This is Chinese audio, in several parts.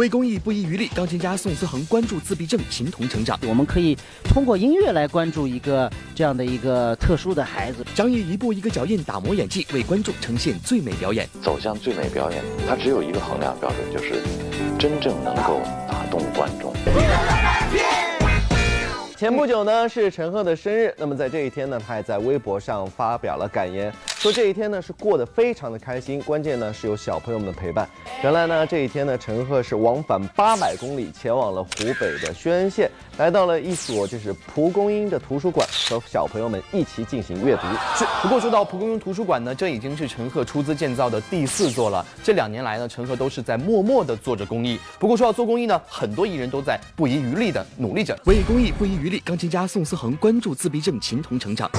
为公益不遗余力，钢琴家宋思恒关注自闭症形同成长。我们可以通过音乐来关注一个这样的一个特殊的孩子。张译一步一个脚印打磨演技，为观众呈现最美表演。走向最美表演，它只有一个衡量标准，就是真正能够打动观众。前不久呢是陈赫的生日，那么在这一天呢，他也在微博上发表了感言，说这一天呢是过得非常的开心，关键呢是有小朋友们的陪伴。原来呢这一天呢，陈赫是往返八百公里前往了湖北的宣恩县，来到了一所就是蒲公英的图书馆，和小朋友们一起进行阅读。是，不过说到蒲公英图书馆呢，这已经是陈赫出资建造的第四座了。这两年来呢，陈赫都是在默默的做着公益。不过说到做公益呢，很多艺人都在不遗余力的努力着，为公益不遗余力。钢琴家宋思恒关注自闭症琴童成长。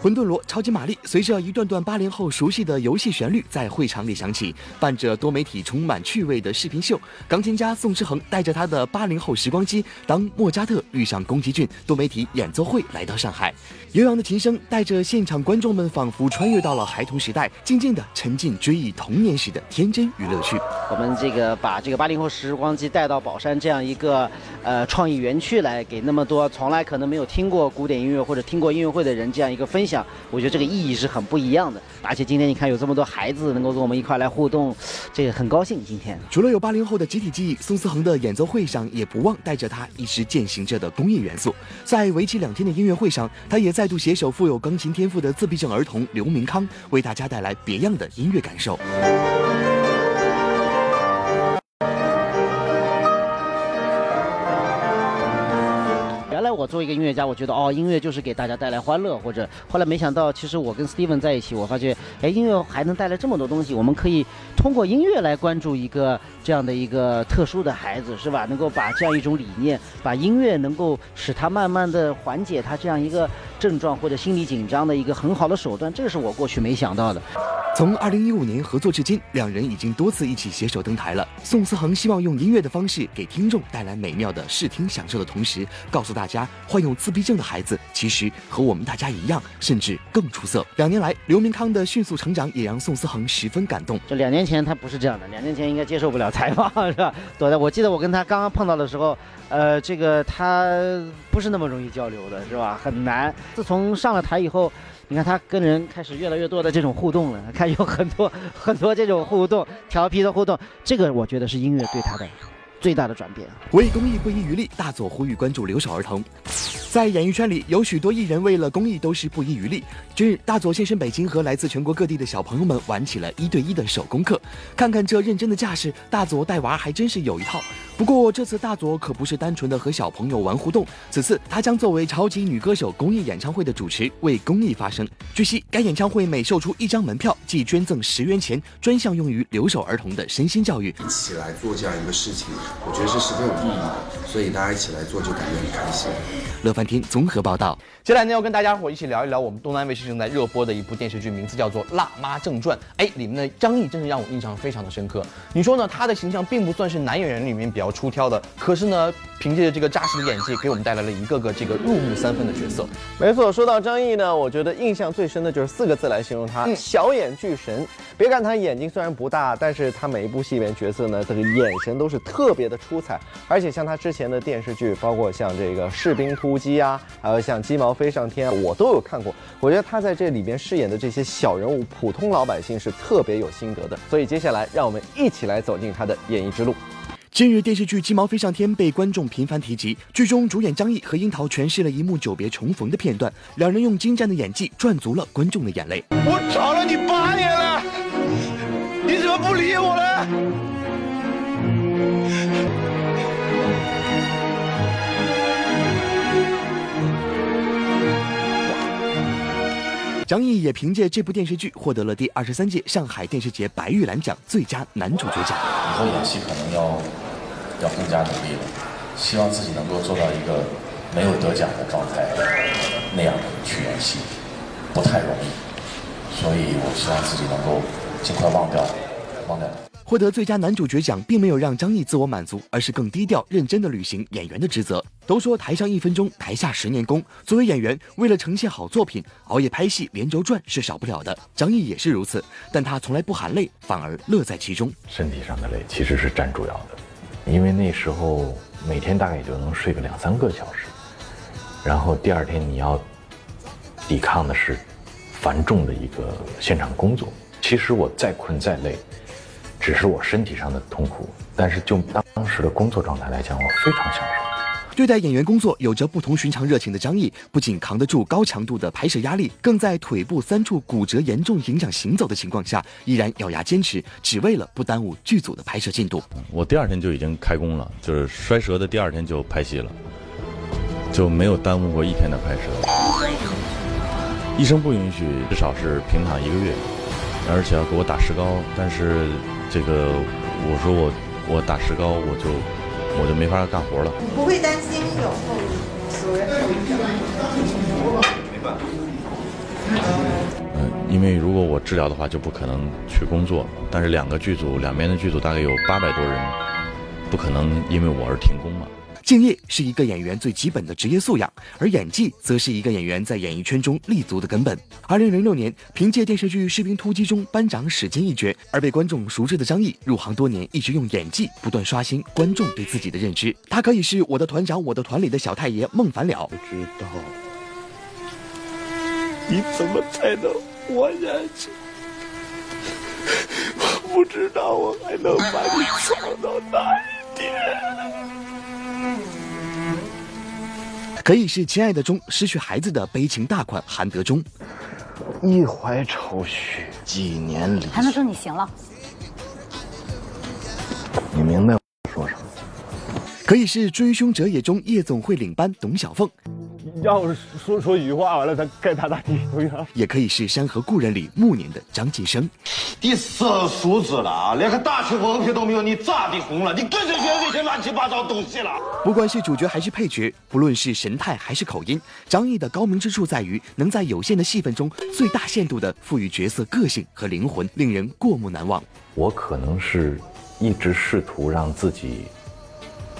混沌罗超级玛丽，随着一段段八零后熟悉的游戏旋律在会场里响起，伴着多媒体充满趣味的视频秀，钢琴家宋思恒带着他的八零后时光机，当莫扎特遇上宫崎骏，多媒体演奏会来到上海，悠扬的琴声带着现场观众们仿佛穿越到了孩童时代，静静的沉浸追忆童年时的天真与乐趣。我们这个把这个八零后时光机带到宝山这样一个呃创意园区 来，给那么多从来可能没有听过古典音乐或者听过音乐会的人这样一个分享。我觉得这个意义是很不一样的，而且今天你看有这么多孩子能够跟我们一块来互动，这个很高兴。今天除了有八零后的集体记忆，宋思恒的演奏会上也不忘带着他一直践行着的公益元素。在为期两天的音乐会上，他也再度携手富有钢琴天赋的自闭症儿童刘明康，为大家带来别样的音乐感受。我作为一个音乐家，我觉得哦，音乐就是给大家带来欢乐，或者后来没想到，其实我跟 Steven 在一起，我发觉，哎，音乐还能带来这么多东西。我们可以通过音乐来关注一个这样的一个特殊的孩子，是吧？能够把这样一种理念，把音乐能够使他慢慢的缓解他这样一个症状或者心理紧张的一个很好的手段，这是我过去没想到的。从二零一五年合作至今，两人已经多次一起携手登台了。宋思恒希望用音乐的方式给听众带来美妙的视听享受的同时，告诉大家，患有自闭症的孩子其实和我们大家一样，甚至更出色。两年来，刘明康的迅速成长也让宋思恒十分感动。这两年前他不是这样的，两年前应该接受不了采访，是吧？对的我记得我跟他刚刚碰到的时候，呃，这个他不是那么容易交流的，是吧？很难。自从上了台以后。你看他跟人开始越来越多的这种互动了，看有很多很多这种互动，调皮的互动，这个我觉得是音乐对他的最大的转变。为公益不遗余力，大佐呼吁关注留守儿童。在演艺圈里，有许多艺人为了公益都是不遗余力。近日，大佐现身北京，和来自全国各地的小朋友们玩起了一对一的手工课。看看这认真的架势，大佐带娃还真是有一套。不过这次大佐可不是单纯的和小朋友玩互动，此次他将作为超级女歌手公益演唱会的主持，为公益发声。据悉，该演唱会每售出一张门票，即捐赠十元钱，专项用于留守儿童的身心教育。一起来做这样一个事情，我觉得是十分有意义的，所以大家一起来做就感觉很开心。乐翻天综合报道。接下来呢，要跟大家伙一起聊一聊我们东南卫视正在热播的一部电视剧，名字叫做《辣妈正传》。哎，里面的张译真是让我印象非常的深刻。你说呢？他的形象并不算是男演员里面比较出挑的，可是呢，凭借着这个扎实的演技，给我们带来了一个个这个入木三分的角色。没错，说到张译呢，我觉得印象最深的就是四个字来形容他：小眼巨神。别看他眼睛虽然不大，但是他每一部戏里面角色呢，这个眼神都是特别的出彩。而且像他之前的电视剧，包括像这个士兵突击啊，还有像鸡毛飞上天，啊我都有看过。我觉得他在这里边饰演的这些小人物、普通老百姓是特别有心得的。所以接下来，让我们一起来走进他的演艺之路。近日，电视剧《鸡毛飞上天》被观众频繁提及。剧中主演张译和樱桃诠释了一幕久别重逢的片段，两人用精湛的演技赚足了观众的眼泪。我找了你八年了，你怎么不理我呢？张译也凭借这部电视剧获得了第二十三届上海电视节白玉兰奖最佳男主角奖。以后演戏可能要要更加努力了，希望自己能够做到一个没有得奖的状态那样去演戏，不太容易，所以我希望自己能够尽快忘掉，忘掉。获得最佳男主角奖，并没有让张译自我满足，而是更低调认真的履行演员的职责。都说台上一分钟，台下十年功。作为演员，为了呈现好作品，熬夜拍戏连轴转是少不了的。张译也是如此，但他从来不含泪，反而乐在其中。身体上的累其实是占主要的，因为那时候每天大概也就能睡个两三个小时，然后第二天你要抵抗的是繁重的一个现场工作。其实我再困再累，只是我身体上的痛苦，但是就当时的工作状态来讲，我非常享受。对待演员工作有着不同寻常热情的张译，不仅扛得住高强度的拍摄压力，更在腿部三处骨折严重影响行走的情况下，依然咬牙坚持，只为了不耽误剧组的拍摄进度。我第二天就已经开工了，就是摔折的第二天就拍戏了，就没有耽误过一天的拍摄。医生不允许，至少是平躺一个月，而且要给我打石膏。但是这个，我说我我打石膏，我就我就没法干活了。不会担心有后有后遗症？没办法。嗯，因为如果我治疗的话，就不可能去工作。但是两个剧组，两边的剧组大概有八百多人，不可能因为我而停工嘛。敬业是一个演员最基本的职业素养，而演技则是一个演员在演艺圈中立足的根本。二零零六年，凭借电视剧《士兵突击》中班长史进一角而被观众熟知的张译，入行多年，一直用演技不断刷新观众对自己的认知。他可以是我的团长，我的团里的小太爷孟凡了。不知道你怎么才能活下去？我不知道我还能把你藏到哪一天。可以是亲爱的中失去孩子的悲情大款韩德忠，一怀愁绪，几年离。韩德忠，你行了。你明白我说什么？可以是追凶者也中夜总会领班董小凤，要是说说几句话完了，他该打打地。也可以是《山河故人》里暮年的张晋生。第四数字了啊，连个大气文凭都没有，你咋地红了？你跟着学这些乱七八糟东西了。不管是主角还是配角，不论是神态还是口音，张译的高明之处在于能在有限的戏份中，最大限度的赋予角色个性和灵魂，令人过目难忘。我可能是一直试图让自己。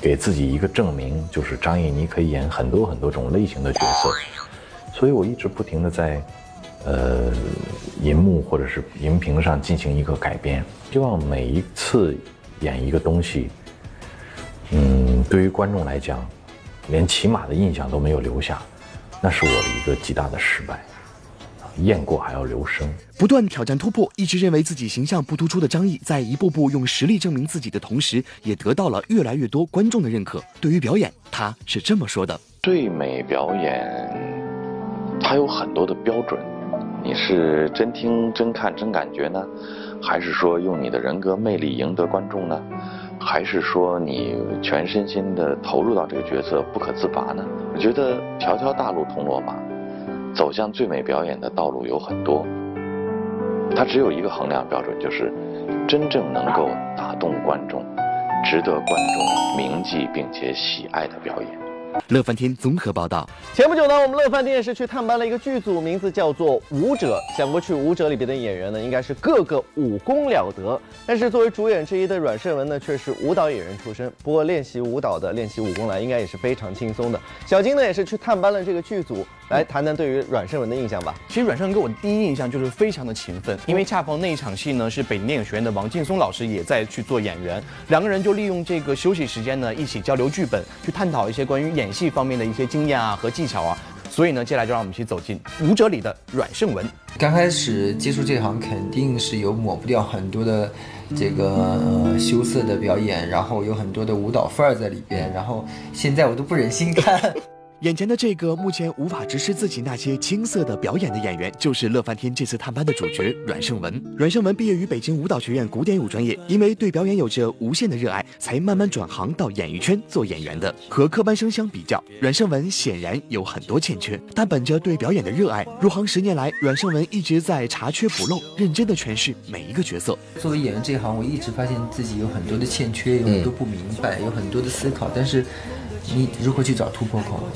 给自己一个证明，就是张译，你可以演很多很多种类型的角色，所以我一直不停的在，呃，银幕或者是荧屏上进行一个改编，希望每一次演一个东西，嗯，对于观众来讲，连起码的印象都没有留下，那是我的一个极大的失败。雁过还要留声，不断挑战突破。一直认为自己形象不突出的张译，在一步步用实力证明自己的同时，也得到了越来越多观众的认可。对于表演，他是这么说的：最美表演，它有很多的标准。你是真听、真看、真感觉呢，还是说用你的人格魅力赢得观众呢？还是说你全身心的投入到这个角色不可自拔呢？我觉得条条大路通罗马。走向最美表演的道路有很多，它只有一个衡量标准，就是真正能够打动观众、值得观众铭记并且喜爱的表演。乐翻天综合报道。前不久呢，我们乐翻天也是去探班了一个剧组，名字叫做《舞者》。想过去《舞者》里边的演员呢，应该是个个武功了得。但是作为主演之一的阮胜文呢，却是舞蹈演员出身。不过练习舞蹈的、练习武功来，应该也是非常轻松的。小金呢，也是去探班了这个剧组，来谈谈对于阮胜文的印象吧。其实阮胜文给我的第一印象就是非常的勤奋，因为恰逢那一场戏呢，是北京电影学院的王劲松老师也在去做演员，两个人就利用这个休息时间呢，一起交流剧本，去探讨一些关于演。演戏方面的一些经验啊和技巧啊，所以呢，接下来就让我们一起走进舞者里的阮胜文。刚开始接触这行，肯定是有抹不掉很多的这个羞涩的表演，然后有很多的舞蹈范儿在里边，然后现在我都不忍心看。眼前的这个目前无法直视自己那些青涩的表演的演员，就是乐翻天这次探班的主角阮胜文。阮胜文毕业于北京舞蹈学院古典舞专业，因为对表演有着无限的热爱，才慢慢转行到演艺圈做演员的。和科班生相比较，阮胜文显然有很多欠缺，但本着对表演的热爱，入行十年来，阮胜文一直在查缺补漏，认真的诠释每一个角色。作为演员这一行，我一直发现自己有很多的欠缺，有很多不明白，有很多的思考，但是。你如何去找突破口？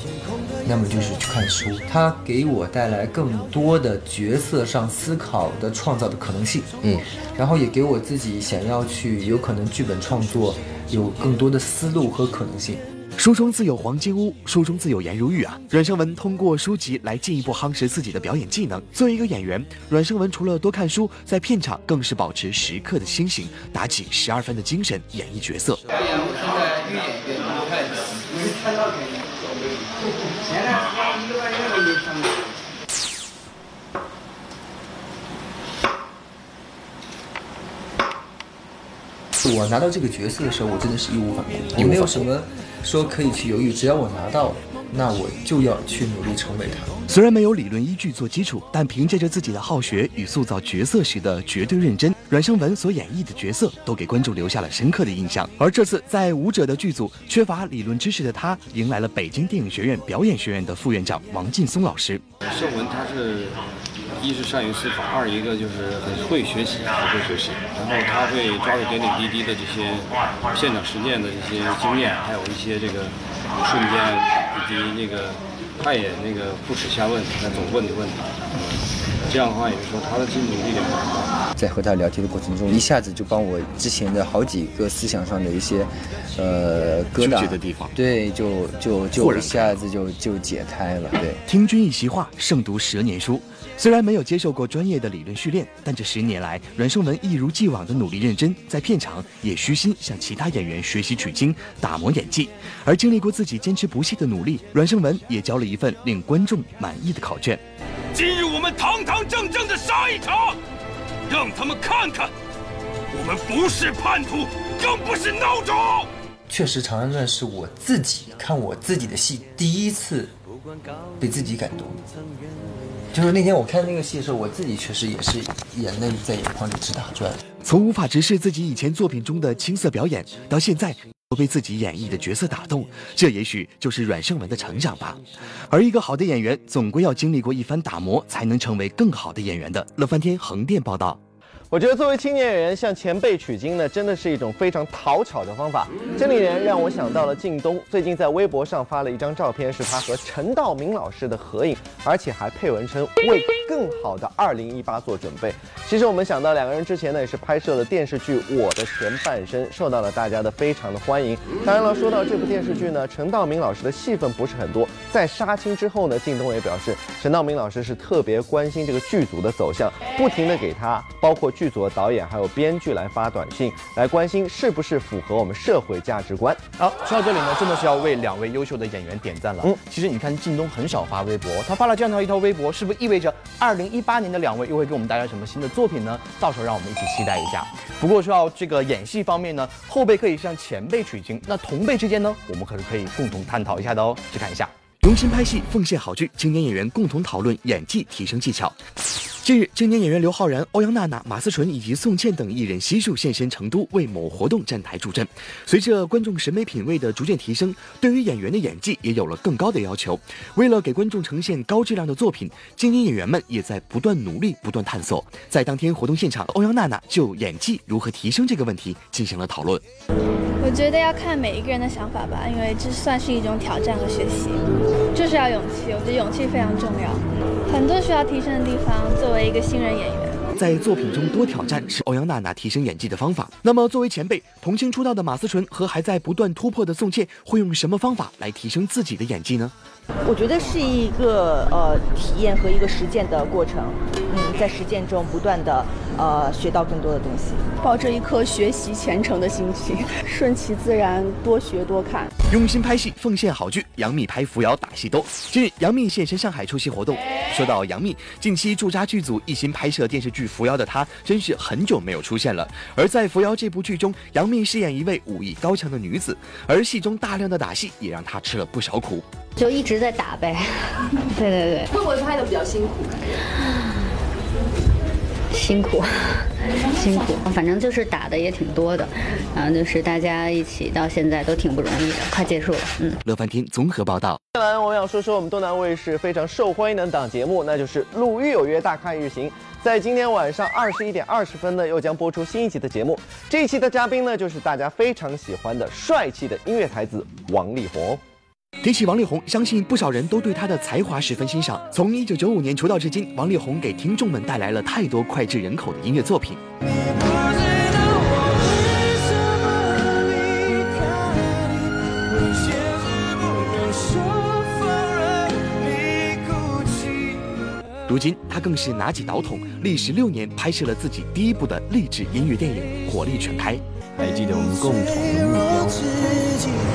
那么就是去看书，它给我带来更多的角色上思考的创造的可能性。嗯，然后也给我自己想要去有可能剧本创作有更多的思路和可能性。书中自有黄金屋，书中自有颜如玉啊！阮胜文通过书籍来进一步夯实自己的表演技能。作为一个演员，阮胜文除了多看书，在片场更是保持时刻的清醒，打起十二分的精神演绎角色。表演我现在越演越厉害，看我拿到这个角色的时候，我真的是义无反顾，也没有什么说可以去犹豫，只要我拿到了，那我就要去努力成为他。虽然没有理论依据做基础，但凭借着自己的好学与塑造角色时的绝对认真，阮胜文所演绎的角色都给观众留下了深刻的印象。而这次在舞者的剧组，缺乏理论知识的他，迎来了北京电影学院表演学院的副院长王劲松老师。胜文他是。一是善于思考，二一个就是很会学习，很会学习。然后他会抓住点点滴滴的这些现场实践的一些经验，还有一些这个瞬间，以及那个他也那个不耻下问，他总问你问题。这样的话，也就是说他的精神力量很大。在和他聊天的过程中，一下子就帮我之前的好几个思想上的一些呃疙瘩的地方，对，就就就一下子就就解开了。对，听君一席话，胜读十年书。虽然没有接受过专业的理论训练，但这十年来，阮胜文一如既往的努力认真，在片场也虚心向其他演员学习取经，打磨演技。而经历过自己坚持不懈的努力，阮胜文也交了一份令观众满意的考卷。今日我们堂堂正正的杀一场，让他们看看，我们不是叛徒，更不是孬种。确实，《长安传》是我自己看我自己的戏第一次被自己感动。就是那天我看那个戏的时候，我自己确实也是眼泪在眼眶里直打转。从无法直视自己以前作品中的青涩表演，到现在都被自己演绎的角色打动，这也许就是阮胜文的成长吧。而一个好的演员，总归要经历过一番打磨，才能成为更好的演员的。乐翻天横店报道。我觉得作为青年演员向前辈取经呢，真的是一种非常讨巧的方法。这里人让我想到了靳东，最近在微博上发了一张照片，是他和陈道明老师的合影，而且还配文称为更好的2018做准备。其实我们想到两个人之前呢，也是拍摄了电视剧《我的前半生》，受到了大家的非常的欢迎。当然了，说到这部电视剧呢，陈道明老师的戏份不是很多。在杀青之后呢，靳东也表示，陈道明老师是特别关心这个剧组的走向，不停的给他包括。剧组的导演还有编剧来发短信，来关心是不是符合我们社会价值观。好，说到这里呢，真的是要为两位优秀的演员点赞了。嗯，其实你看靳东很少发微博，他发了这样的一条微博，是不是意味着二零一八年的两位又会给我们带来什么新的作品呢？到时候让我们一起期待一下。不过说到这个演戏方面呢，后辈可以向前辈取经，那同辈之间呢，我们可是可以共同探讨一下的哦。去看一下，用心拍戏，奉献好剧，青年演员共同讨论演技提升技巧。近日，青年演员刘昊然、欧阳娜娜、马思纯以及宋茜等艺人悉数现身成都，为某活动站台助阵。随着观众审美品味的逐渐提升，对于演员的演技也有了更高的要求。为了给观众呈现高质量的作品，青年演员们也在不断努力、不断探索。在当天活动现场，欧阳娜娜就演技如何提升这个问题进行了讨论。我觉得要看每一个人的想法吧，因为这算是一种挑战和学习，就是要勇气。我觉得勇气非常重要，很多需要提升的地方。作为一个新人演员，在作品中多挑战是欧阳娜娜提升演技的方法。那么，作为前辈，童星出道的马思纯和还在不断突破的宋茜，会用什么方法来提升自己的演技呢？我觉得是一个呃体验和一个实践的过程。嗯，在实践中不断的呃学到更多的东西，抱着一颗学习虔诚的心情，顺其自然，多学多看，用心拍戏，奉献好剧。杨幂拍扶摇打戏多。近日，杨幂现身上海出席活动。说到杨幂，近期驻扎剧组一心拍摄电视剧《扶摇》的她，真是很久没有出现了。而在《扶摇》这部剧中，杨幂饰演一位武艺高强的女子，而戏中大量的打戏也让她吃了不少苦。就一直在打呗，对对对。会不会拍的比较辛苦？辛苦，辛苦，反正就是打的也挺多的，然后就是大家一起到现在都挺不容易的，快结束了。嗯，乐翻天综合报道。接下来我们要说说我们东南卫视非常受欢迎的档节目，那就是《鲁豫有约大咖一日行》。在今天晚上二十一点二十分呢，又将播出新一集的节目。这一期的嘉宾呢，就是大家非常喜欢的帅气的音乐才子王力宏。提起王力宏，相信不少人都对他的才华十分欣赏。从一九九五年出道至今，王力宏给听众们带来了太多脍炙人口的音乐作品。如今，他更是拿起导筒，历时六年拍摄了自己第一部的励志音乐电影《火力全开》。还记得我们共同的目标。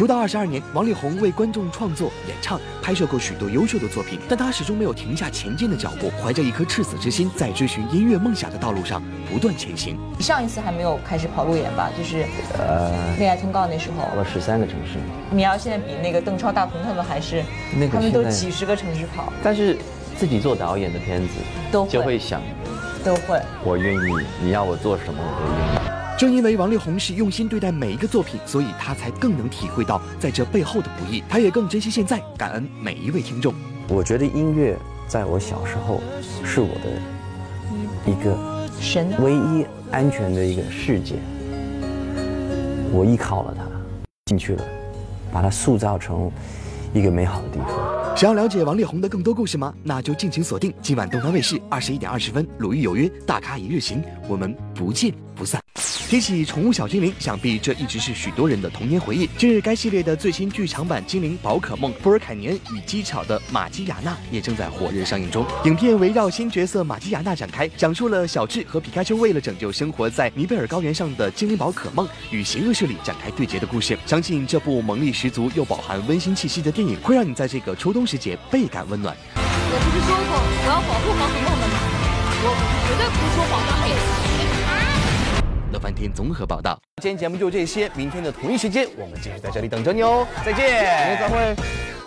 出道二十二年，王力宏为观众创作、演唱、拍摄过许多优秀的作品，但他始终没有停下前进的脚步，怀着一颗赤子之心，在追寻音乐梦想的道路上不断前行。上一次还没有开始跑路演吧？就是呃，恋爱通告那时候，跑了十三个城市。你要现在比那个邓超、大鹏他们还是，那个他们都几十个城市跑，但是自己做导演的片子，都会就会想，都会。我愿意，你要我做什么我都愿意。正因为王力宏是用心对待每一个作品，所以他才更能体会到在这背后的不易。他也更珍惜现在，感恩每一位听众。我觉得音乐在我小时候是我的一个神唯一安全的一个世界，我依靠了它进去了，把它塑造成一个美好的地方。想要了解王力宏的更多故事吗？那就敬请锁定今晚东方卫视二十一点二十分《鲁豫有约》大咖一日行，我们不见不散。提起宠物小精灵，想必这一直是许多人的童年回忆。近日，该系列的最新剧场版《精灵宝可梦波尔凯年与机巧的玛姬亚娜》也正在火热上映中。影片围绕新角色玛姬亚娜展开，讲述了小智和皮卡丘为了拯救生活在尼贝尔高原上的精灵宝可梦与邪恶势力展开对决的故事。相信这部萌力十足又饱含温馨气息的电影，会让你在这个秋冬时节倍感温暖。我不是说过我要保护宝可梦的吗？我绝对不说谎的。乐翻天综合报道。今天节目就这些，明天的同一时间我们继续在这里等着你哦，再见，再会。